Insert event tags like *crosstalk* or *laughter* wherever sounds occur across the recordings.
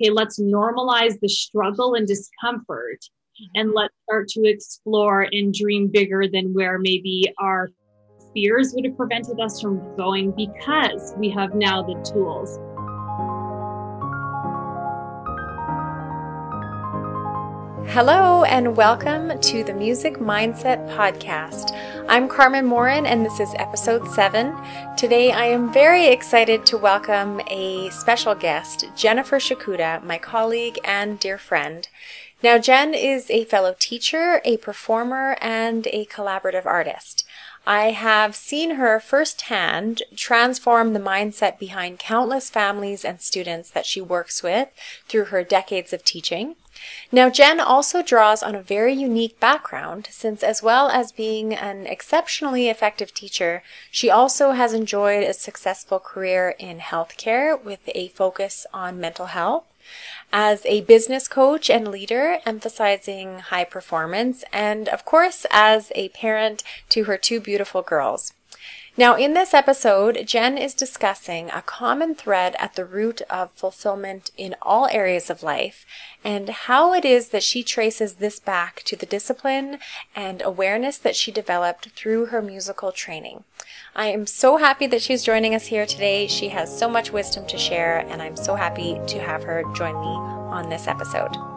okay, let's normalize the struggle and discomfort and let's start to explore and dream bigger than where maybe our fears would have prevented us from going because we have now the tools. Hello, and welcome to the Music Mindset Podcast. I'm Carmen Morin, and this is episode seven. Today, I am very excited to welcome a special guest, Jennifer Shakuda, my colleague and dear friend. Now, Jen is a fellow teacher, a performer, and a collaborative artist. I have seen her firsthand transform the mindset behind countless families and students that she works with through her decades of teaching. Now, Jen also draws on a very unique background since, as well as being an exceptionally effective teacher, she also has enjoyed a successful career in healthcare with a focus on mental health as a business coach and leader, emphasizing high performance, and of course, as a parent to her two beautiful girls. Now, in this episode, Jen is discussing a common thread at the root of fulfillment in all areas of life and how it is that she traces this back to the discipline and awareness that she developed through her musical training. I am so happy that she's joining us here today. She has so much wisdom to share, and I'm so happy to have her join me on this episode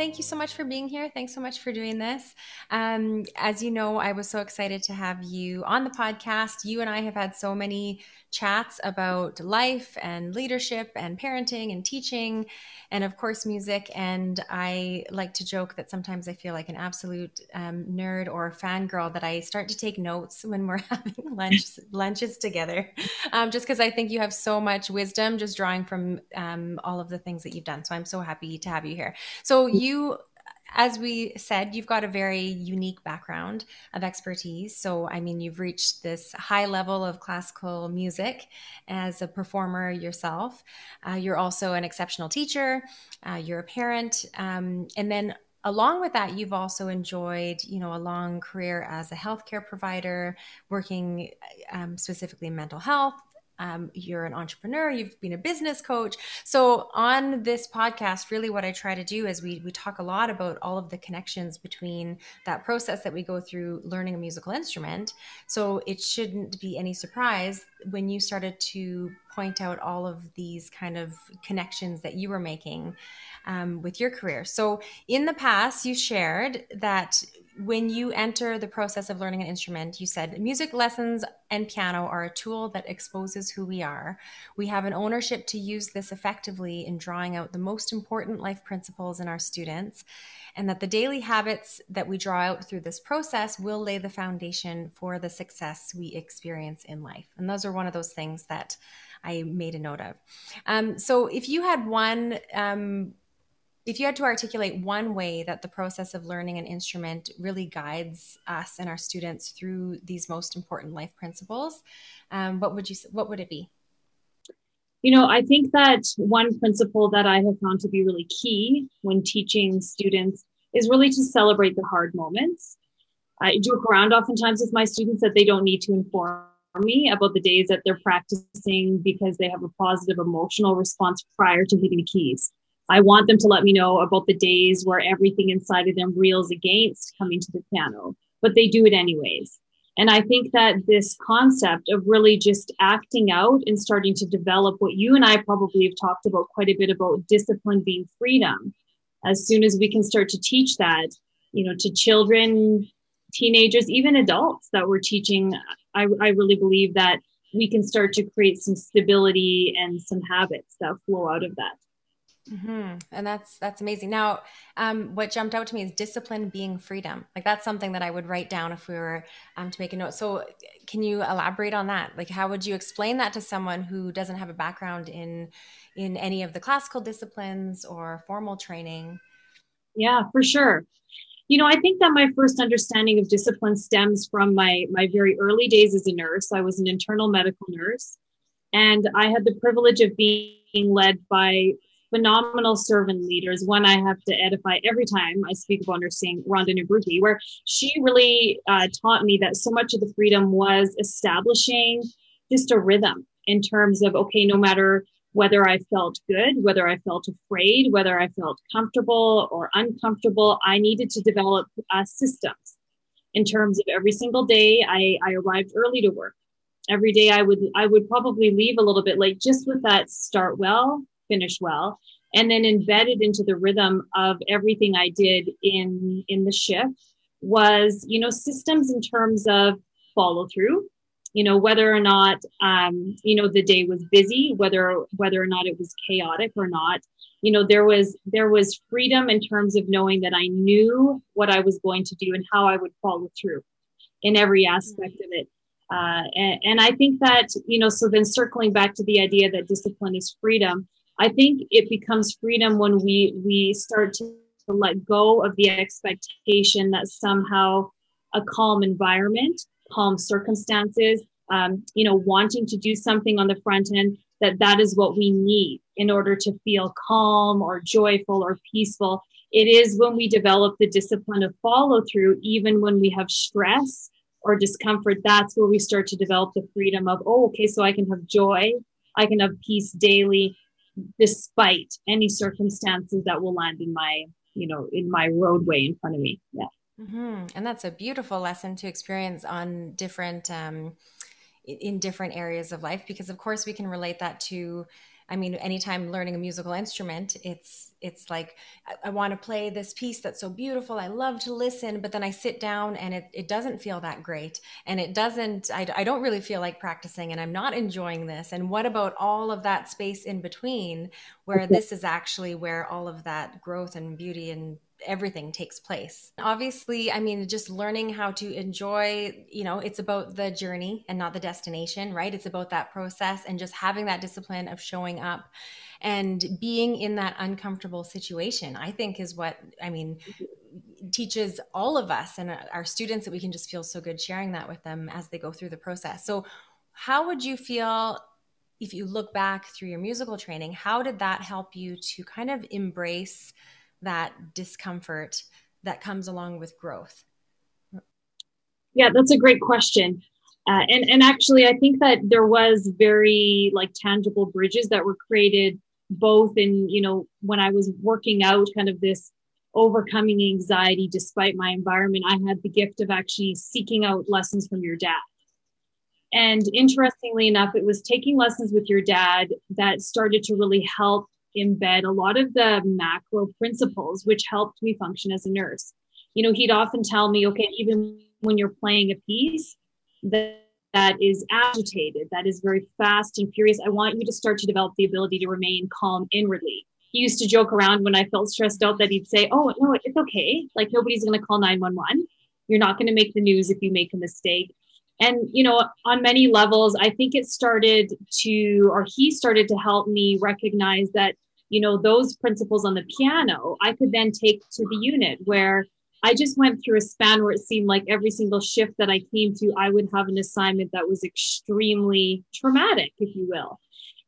thank you so much for being here. Thanks so much for doing this. Um, as you know, I was so excited to have you on the podcast. You and I have had so many chats about life and leadership and parenting and teaching and of course music and i like to joke that sometimes i feel like an absolute um, nerd or fangirl that i start to take notes when we're *laughs* having lunch lunches together um, just because i think you have so much wisdom just drawing from um, all of the things that you've done so i'm so happy to have you here so you as we said, you've got a very unique background of expertise. So, I mean, you've reached this high level of classical music as a performer yourself. Uh, you're also an exceptional teacher. Uh, you're a parent, um, and then along with that you've also enjoyed you know a long career as a healthcare provider working um, specifically in mental health um, you're an entrepreneur, you've been a business coach. So on this podcast, really what I try to do is we we talk a lot about all of the connections between that process that we go through learning a musical instrument. So it shouldn't be any surprise when you started to point out all of these kind of connections that you were making um, with your career. So in the past, you shared that when you enter the process of learning an instrument, you said music lessons and piano are a tool that exposes who we are. We have an ownership to use this effectively in drawing out the most important life principles in our students, and that the daily habits that we draw out through this process will lay the foundation for the success we experience in life. And those are one of those things that I made a note of. Um, so, if you had one um, if you had to articulate one way that the process of learning an instrument really guides us and our students through these most important life principles, um, what would you what would it be? You know, I think that one principle that I have found to be really key when teaching students is really to celebrate the hard moments. I joke around oftentimes with my students that they don't need to inform me about the days that they're practicing because they have a positive emotional response prior to hitting the keys. I want them to let me know about the days where everything inside of them reels against coming to the piano, but they do it anyways. And I think that this concept of really just acting out and starting to develop what you and I probably have talked about quite a bit about discipline being freedom. As soon as we can start to teach that, you know, to children, teenagers, even adults that we're teaching, I, I really believe that we can start to create some stability and some habits that flow out of that. Mm-hmm. And that's that's amazing. Now, um, what jumped out to me is discipline being freedom. Like that's something that I would write down if we were um, to make a note. So, can you elaborate on that? Like, how would you explain that to someone who doesn't have a background in in any of the classical disciplines or formal training? Yeah, for sure. You know, I think that my first understanding of discipline stems from my my very early days as a nurse. I was an internal medical nurse, and I had the privilege of being led by phenomenal servant leaders. One I have to edify every time I speak about nursing, Rhonda Nabruki, where she really uh, taught me that so much of the freedom was establishing just a rhythm in terms of, okay, no matter whether I felt good, whether I felt afraid, whether I felt comfortable or uncomfortable. I needed to develop uh, systems in terms of every single day. I, I arrived early to work. Every day I would I would probably leave a little bit late just with that start well, finish well, and then embedded into the rhythm of everything I did in in the shift was you know systems in terms of follow through you know whether or not um, you know the day was busy whether whether or not it was chaotic or not. You know there was there was freedom in terms of knowing that i knew what i was going to do and how i would follow through in every aspect of it. Uh, and, and i think that you know so then circling back to the idea that discipline is freedom i think it becomes freedom when we we start to let go of the expectation that somehow a calm environment calm circumstances, um, you know, wanting to do something on the front end, that that is what we need in order to feel calm or joyful or peaceful. It is when we develop the discipline of follow through, even when we have stress or discomfort, that's where we start to develop the freedom of, oh, okay, so I can have joy, I can have peace daily, despite any circumstances that will land in my, you know, in my roadway in front of me. Yeah. Mm-hmm. And that's a beautiful lesson to experience on different, um, in different areas of life, because of course we can relate that to, I mean, anytime learning a musical instrument, it's it's like I, I want to play this piece that's so beautiful. I love to listen, but then I sit down and it, it doesn't feel that great, and it doesn't. I, I don't really feel like practicing, and I'm not enjoying this. And what about all of that space in between, where this is actually where all of that growth and beauty and everything takes place. Obviously, I mean, just learning how to enjoy, you know, it's about the journey and not the destination, right? It's about that process and just having that discipline of showing up and being in that uncomfortable situation, I think is what, I mean, teaches all of us and uh, our students that we can just feel so good sharing that with them as they go through the process. So, how would you feel if you look back through your musical training? How did that help you to kind of embrace? That discomfort that comes along with growth? Yeah, that's a great question. Uh, and and actually, I think that there was very like tangible bridges that were created both in you know when I was working out kind of this overcoming anxiety despite my environment. I had the gift of actually seeking out lessons from your dad. And interestingly enough, it was taking lessons with your dad that started to really help embed a lot of the macro principles, which helped me function as a nurse. You know, he'd often tell me, okay, even when you're playing a piece that, that is agitated, that is very fast and furious, I want you to start to develop the ability to remain calm inwardly. He used to joke around when I felt stressed out that he'd say, Oh, no, it's okay. Like nobody's going to call 911. You're not going to make the news if you make a mistake and you know on many levels i think it started to or he started to help me recognize that you know those principles on the piano i could then take to the unit where i just went through a span where it seemed like every single shift that i came to i would have an assignment that was extremely traumatic if you will.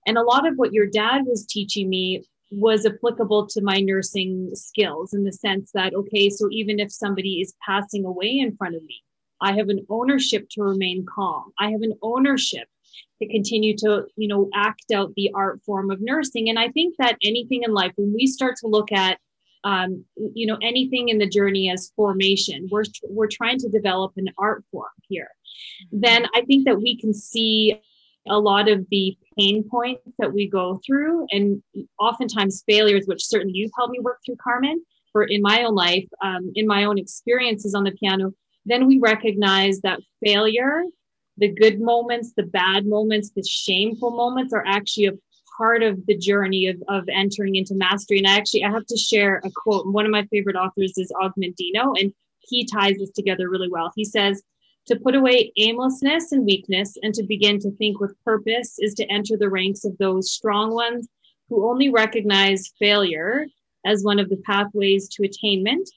And a lot of what your dad was teaching me was applicable to my nursing skills in the sense that okay so even if somebody is passing away in front of me I have an ownership to remain calm. I have an ownership to continue to, you know, act out the art form of nursing. And I think that anything in life, when we start to look at, um, you know, anything in the journey as formation, we're we're trying to develop an art form here. Then I think that we can see a lot of the pain points that we go through, and oftentimes failures, which certainly you've helped me work through, Carmen. For in my own life, um, in my own experiences on the piano, then we recognize that failure, the good moments, the bad moments, the shameful moments are actually a part of the journey of, of entering into mastery. And I actually, I have to share a quote. One of my favorite authors is Og Mandino, and he ties this together really well. He says, to put away aimlessness and weakness and to begin to think with purpose is to enter the ranks of those strong ones who only recognize failure as one of the pathways to attainment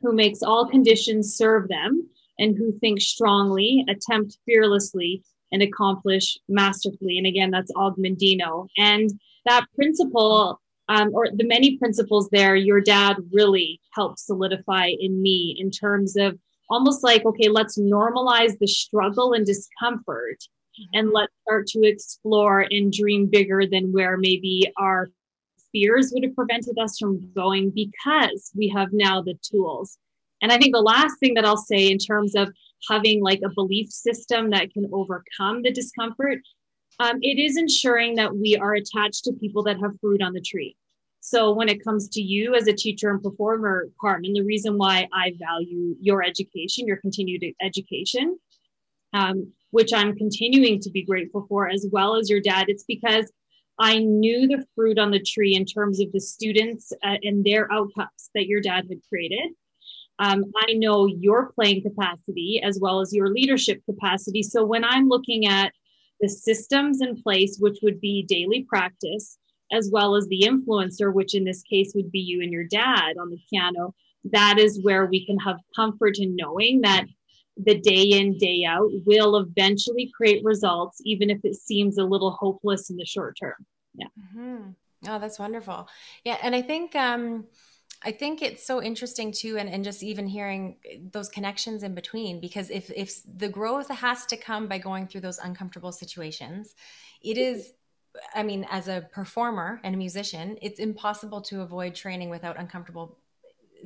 who makes all conditions serve them, and who think strongly, attempt fearlessly, and accomplish masterfully. And again, that's Og Mandino. And that principle, um, or the many principles there, your dad really helped solidify in me in terms of almost like, okay, let's normalize the struggle and discomfort and let's start to explore and dream bigger than where maybe our fears would have prevented us from going because we have now the tools. And I think the last thing that I'll say in terms of having like a belief system that can overcome the discomfort, um, it is ensuring that we are attached to people that have fruit on the tree. So when it comes to you as a teacher and performer, Carmen, the reason why I value your education, your continued education, um, which I'm continuing to be grateful for, as well as your dad, it's because I knew the fruit on the tree in terms of the students uh, and their outcomes that your dad had created. Um, I know your playing capacity as well as your leadership capacity. So when I'm looking at the systems in place, which would be daily practice, as well as the influencer, which in this case would be you and your dad on the piano, that is where we can have comfort in knowing that the day in, day out will eventually create results, even if it seems a little hopeless in the short term. Yeah. Mm-hmm. Oh, that's wonderful. Yeah. And I think, um, I think it's so interesting too, and, and just even hearing those connections in between, because if if the growth has to come by going through those uncomfortable situations, it is I mean, as a performer and a musician, it's impossible to avoid training without uncomfortable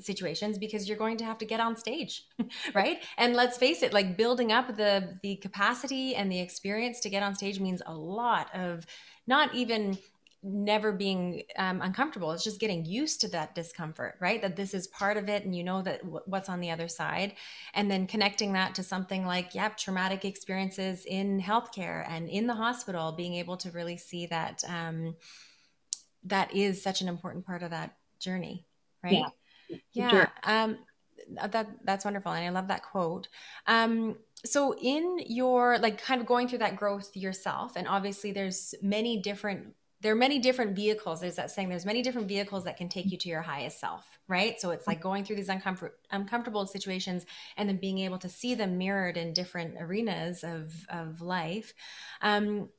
situations because you're going to have to get on stage *laughs* right? And let's face it like building up the the capacity and the experience to get on stage means a lot of not even never being um, uncomfortable. It's just getting used to that discomfort right? That this is part of it and you know that w- what's on the other side. And then connecting that to something like yeah traumatic experiences in healthcare and in the hospital being able to really see that um, that is such an important part of that journey right? Yeah, yeah. Um, that that's wonderful and i love that quote. Um, so in your like kind of going through that growth yourself and obviously there's many different there are many different vehicles there's that saying there's many different vehicles that can take you to your highest self right? So it's like going through these uncomfort- uncomfortable situations and then being able to see them mirrored in different arenas of of life. Um,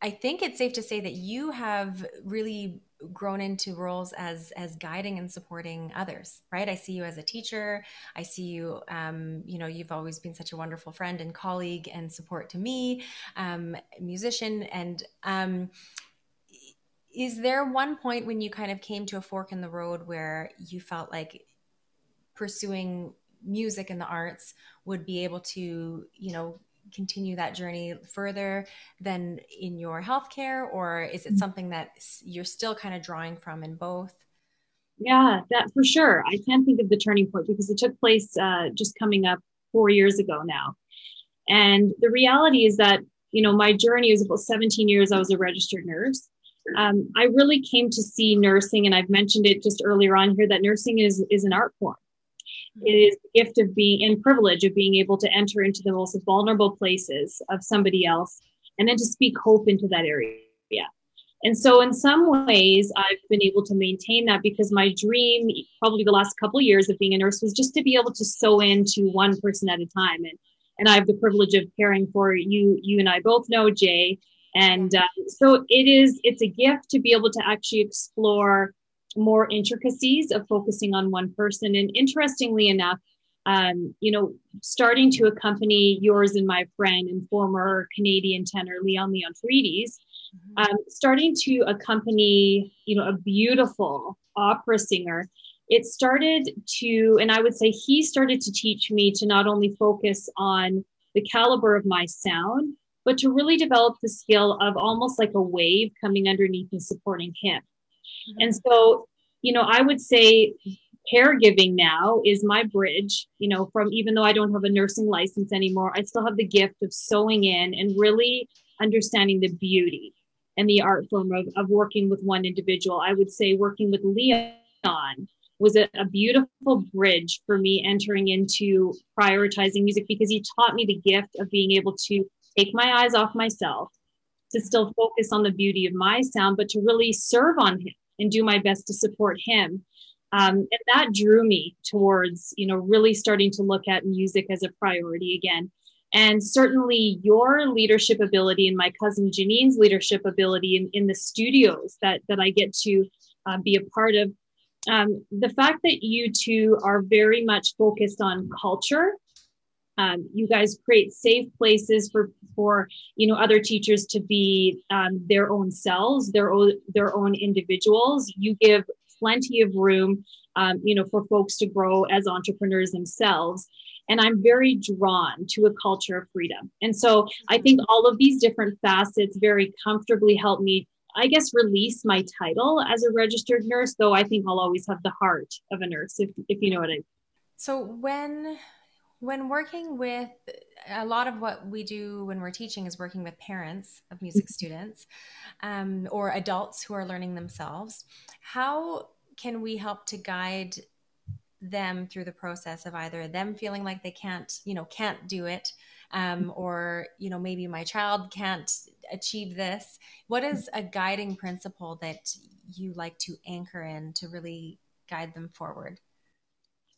i think it's safe to say that you have really grown into roles as as guiding and supporting others right? I see you as a teacher. I see you um, you know you've always been such a wonderful friend and colleague and support to me um, musician. And um, is there one point when you kind of came to a fork in the road where you felt like pursuing music and the arts would be able to you know continue that journey further than in your healthcare or is it mm-hmm. something that you're still kind of drawing from in both? Yeah that for sure. I can't think of the turning point because it took place uh, just coming up four years ago now. And the reality is that you know my journey was about 17 years i was a registered nurse. Um, I really came to see nursing, and I've mentioned it just earlier on here that nursing is is an art form. It is the gift of being and privilege of being able to enter into the most vulnerable places of somebody else, and then to speak hope into that area. And so, in some ways, I've been able to maintain that because my dream, probably the last couple of years of being a nurse, was just to be able to sow into one person at a time. And and I have the privilege of caring for you. You and I both know Jay and uh, so it is it's a gift to be able to actually explore more intricacies of focusing on one person and interestingly enough um, you know starting to accompany yours and my friend and former canadian tenor leon leon Freitas, mm-hmm. um, starting to accompany you know a beautiful opera singer it started to and i would say he started to teach me to not only focus on the caliber of my sound but to really develop the skill of almost like a wave coming underneath and supporting him. Mm-hmm. And so, you know, I would say caregiving now is my bridge, you know, from even though I don't have a nursing license anymore, I still have the gift of sowing in and really understanding the beauty and the art form of, of working with one individual. I would say working with Leon was a, a, beautiful bridge for me entering into prioritizing music because he taught me the gift of being able to take my eyes off myself, to still focus on the beauty of my sound, but to really serve on him and do my best to support him. Um, and that drew me towards, you know, really starting to look at music as a priority again. And certainly your leadership ability and my cousin Janine's leadership ability in, in the studios that, that I get to uh, be a part of. Um, the fact that you two are very much focused on culture Um, you guys create safe places for for you know other teachers to be um, their own selves, their own their own individuals. You give plenty of room, um, you know, for folks to grow as entrepreneurs themselves. And I'm very drawn to a culture of freedom. And so I think all of these different facets very comfortably help me I guess, release my title as a registered nurse, though I think I'll always have the heart of a nurse, if, if you know what I mean. So when when working with a lot of what we do when we're teaching is working with parents of music mm-hmm. students um, or adults who are learning themselves how can we help to guide them through the process of either them feeling like they can't you know can't do it um, or you know maybe my child can't achieve this? What is a guiding principle that you like to anchor in to really guide them forward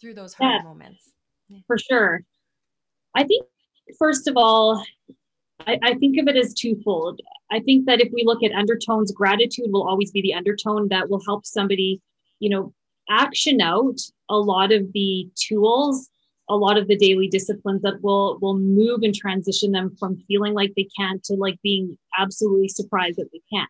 through those hard yeah, moments for sure. I think first of all I, I think of it as twofold. I think that if we look at undertones gratitude will always be the undertone that will help somebody you know action out a lot of the tools a lot of the daily disciplines that will will move and transition them from feeling like they can't to like being absolutely surprised that they can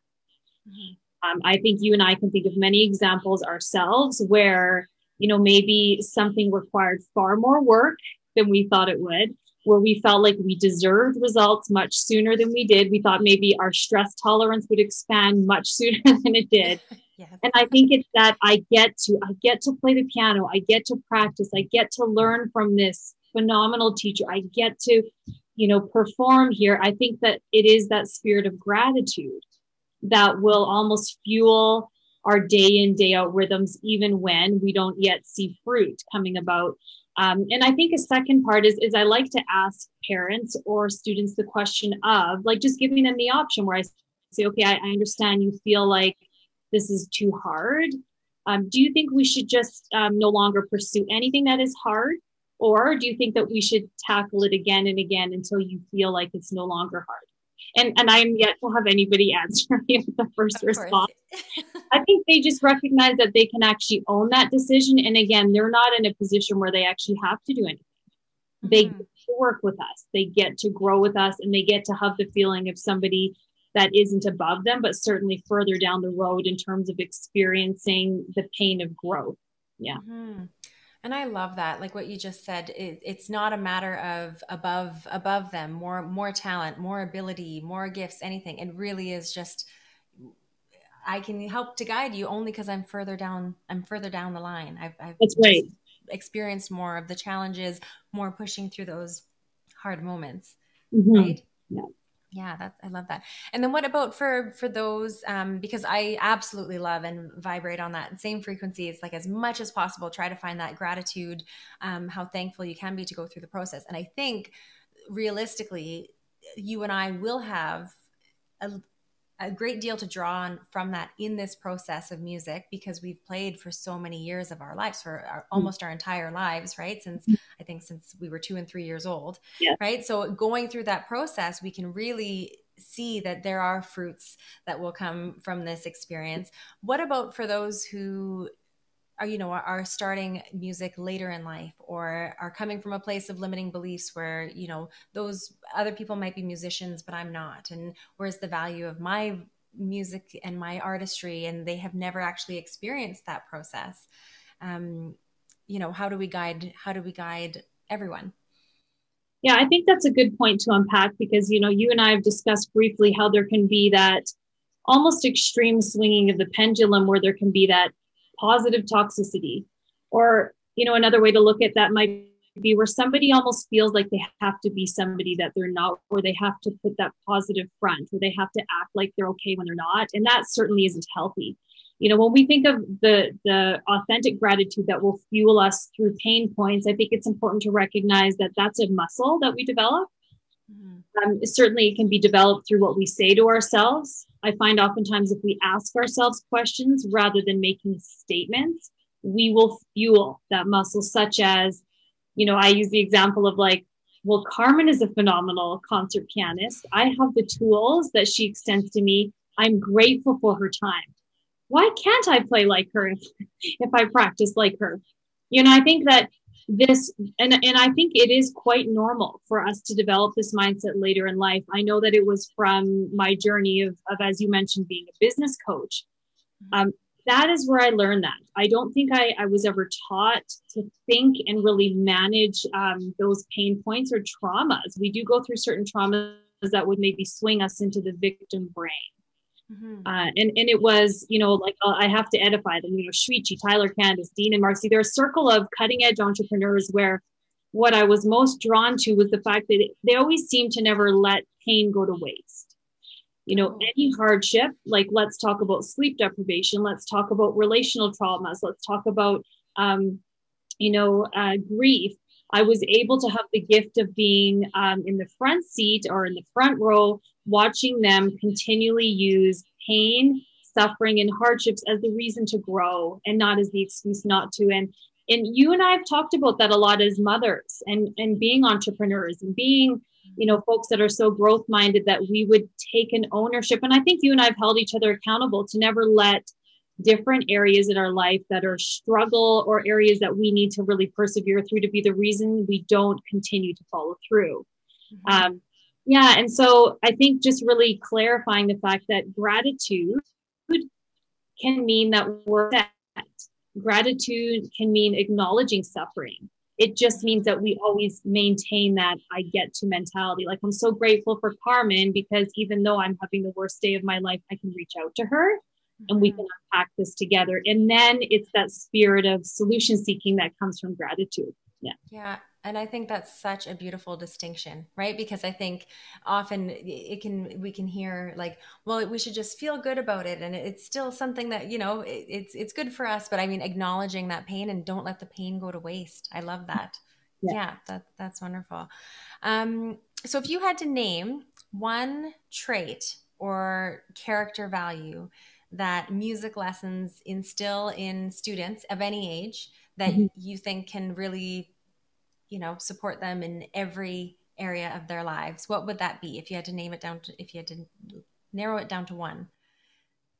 mm-hmm. um, i think you and i can think of many examples ourselves where you know maybe something required far more work than we thought it would where we felt like we deserved results much sooner than we did we thought maybe our stress tolerance would expand much *laughs* sooner than it did *laughs* Yes. And I think it's that I get to I get to play the piano, I get to practice, I get to learn from this phenomenal teacher. I get to, you know, perform here. I think that it is that spirit of gratitude that will almost fuel our day in day out rhythms even when we don't yet see fruit coming about um, and i think a second part is is i like to ask parents or students the question of like just giving them the option where i say okay i, I understand you feel like this is too hard. Um, do you think we should just um, no longer pursue anything that is hard? Or do you think that we should tackle it again and again until you feel like it's no longer hard? And, and I'm yet to have anybody answer *laughs* me with the first response. *laughs* I think they just recognize that they can actually own that decision. And again, they're not in a position where they actually have to do anything. Mm-hmm. They get to work with us, they get to grow with us, and they get to have the feeling of somebody that isn't above them, but certainly further down the road in terms of experiencing the pain of growth. Yeah. Mm-hmm. And I love that. Like what you just said, it, it's not a matter of above above them, more more talent, more ability, more gifts, anything. It really is just I can help to guide you only because I'm further down. I'm further down the line. I've, I've That's right. experienced more of the challenges, more pushing through those hard moments. Mm-hmm. Right. Yeah yeah that i love that. And then what about for for those um because i absolutely love and vibrate on that same frequency. It's like as much as possible try to find that gratitude um how thankful you can be to go through the process. And i think realistically you and i will have a, a great deal to draw on from that in this process of music because we've played for so many years of our lives for our, mm. almost our entire lives right since mm. i think since we were two and three years old yeah. right so going through that process we can really see that there are fruits that will come from this experience what about for those who are you know are starting music later in life or are coming from a place of limiting beliefs where you know those other people might be musicians but i'm not. And where's the value of my music and my artistry and they have never actually experienced that process um, you know how do we guide how do we guide everyone? Yeah i think that's a good point to unpack because you know you and i have discussed briefly how there can be that almost extreme swinging of the pendulum where there can be that positive toxicity. Or, you know, another way to look at that might be where somebody almost feels like they have to be somebody that they're not, or they have to put that positive front, or they have to act like they're okay when they're not. And that certainly isn't healthy. You know, when we think of the the authentic gratitude that will fuel us through pain points, I think it's important to recognize that that's a muscle that we develop. Mm-hmm. Um, certainly, it can be developed through what we say to ourselves, I find oftentimes if we ask ourselves questions rather than making statements, we will fuel that muscle, such as, you know, I use the example of like, well, Carmen is a phenomenal concert pianist. I have the tools that she extends to me. I'm grateful for her time. Why can't I play like her if, *laughs* if I practice like her? You know, I think that this and and I think it is quite normal for us to develop this mindset later in life. I know that it was from my journey of, of as you mentioned, being a business coach. Mm-hmm. Um, that is where I learned that. I don't think I, I was ever taught to think and really manage um, those pain points or traumas. We do go through certain traumas that would maybe swing us into the victim brain. Mm-hmm. Uh, and and it was you know like uh, I have to edify them you know Shweetchi, Tyler Candace, Dean and Marcy. They're a circle of cutting edge entrepreneurs where what I was most drawn to was the fact that they always seem to never let pain go to waste. You know, oh. any hardship, like let's talk about sleep deprivation, let's talk about relational traumas, let's talk about um, you know uh, grief. I was able to have the gift of being um, in the front seat or in the front row watching them continually use pain, suffering, and hardships as the reason to grow and not as the excuse not to. And and you and I have talked about that a lot as mothers and and being entrepreneurs and being you know folks that are so growth minded that we would take an ownership and i think you and i've held each other accountable to never let different areas in our life that are struggle or areas that we need to really persevere through to be the reason we don't continue to follow through. Mm-hmm. um, yeah and so i think just really clarifying the fact that gratitude can mean that we're set. Gratitude can mean acknowledging suffering. It just means that we always maintain that i get to mentality. Like i'm so grateful for carmen because even though i'm having the worst day of my life i can reach out to her and we mm-hmm. can unpack this together. And then it's that spirit of solution seeking that comes from gratitude. Yeah. Yeah and i think that's such a beautiful distinction right? Because i think often it can we can hear like well we should just feel good about it and it's still something that you know it, it's it's good for us but i mean acknowledging that pain and don't let the pain go to waste. I love that. Yeah, yeah that that's wonderful. Um so if you had to name one trait or character value that music lessons instill in students of any age that mm-hmm. you think can really you know support them in every area of their lives what would that be if you had to name it down to if you had to narrow it down to one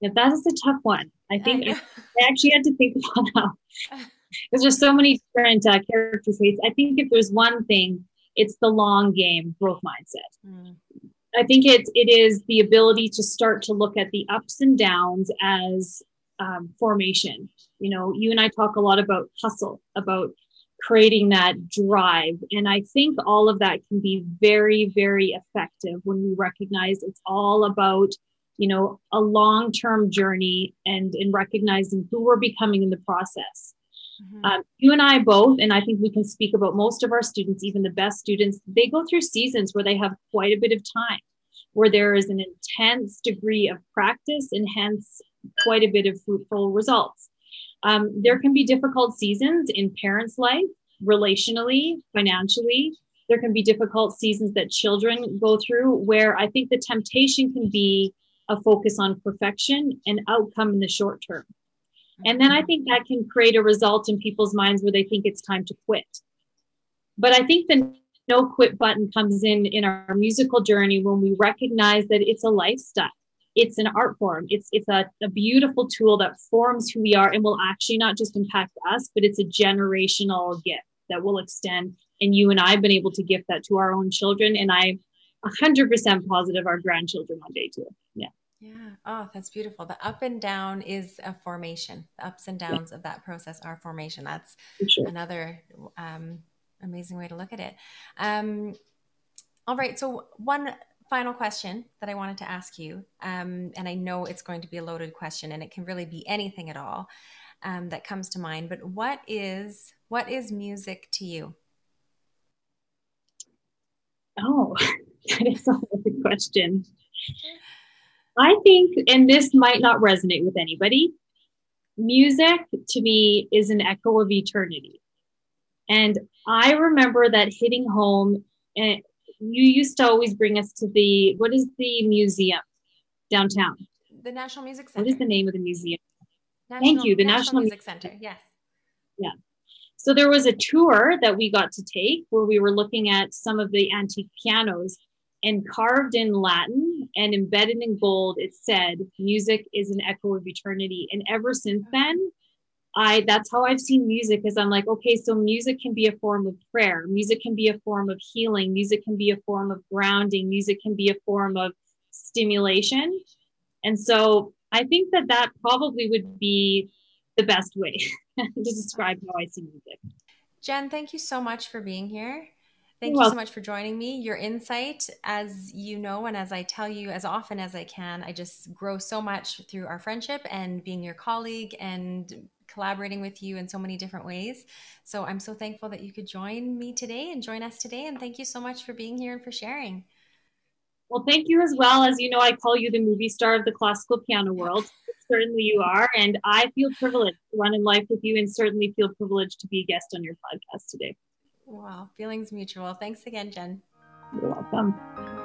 yeah that is a tough one i think I, *laughs* I actually had to think about *laughs* that. because there's so many different uh, character traits i think if there's one thing it's the long game growth mindset mm. I think it's it is the ability to start to look at the ups and downs as um, formation you know you and i talk a lot about hustle about creating that drive. And I think all of that can be very, very effective when we recognize it's all about, you know, a long term journey and in recognizing who we're becoming in the process. Mm-hmm. Um, you and I both, and I think we can speak about most of our students, even the best students, they go through seasons where they have quite a bit of time, where there is an intense degree of practice and hence quite a bit of fruitful results. Um, there can be difficult seasons in parents' life, relationally, financially. There can be difficult seasons that children go through where I think the temptation can be a focus on perfection and outcome in the short term. And then I think that can create a result in people's minds where they think it's time to quit. But I think the no quit button comes in in our musical journey when we recognize that it's a lifestyle it's an art form. It's it's a, a beautiful tool that forms who we are and will actually not just impact us, but it's a generational gift that will extend. And you and I have been able to gift that to our own children. And I'm 100% positive our grandchildren one day too. Yeah. Yeah. Oh, that's beautiful. The up and down is a formation. The ups and downs yeah. of that process are formation. That's sure. another um, amazing way to look at it. Um, all right. So, one final question that I wanted to ask you, um, and I know it's going to be a loaded question, and it can really be anything at all um, that comes to mind. But what is what is music to you? Oh, *laughs* that is a good question. I think, and this might not resonate with anybody. Music to me is an echo of eternity. And I remember that hitting home and you used to always bring us to the what is the museum downtown? The National Music Center. What is the name of the museum? National, Thank you. The National, National Music Center. Yes. Yeah. So there was a tour that we got to take where we were looking at some of the antique pianos and carved in Latin and embedded in gold, it said, music is an echo of eternity. And ever since then, I that's how I've seen music is I'm like, okay, so music can be a form of prayer, music can be a form of healing, music can be a form of grounding, music can be a form of stimulation. And so I think that that probably would be the best way *laughs* to describe how I see music. Jen, thank you so much for being here. Thank you so much for joining me. Your insight, as you know, and as I tell you as often as I can, I just grow so much through our friendship and being your colleague and collaborating with you in so many different ways. So I'm so thankful that you could join me today and join us today. And thank you so much for being here and for sharing. Well, thank you as well. As you know, I call you the movie star of the classical piano world. *laughs* certainly you are. And I feel privileged to run in life with you and certainly feel privileged to be a guest on your podcast today. Wow, feelings mutual. Thanks again, Jen. You're welcome.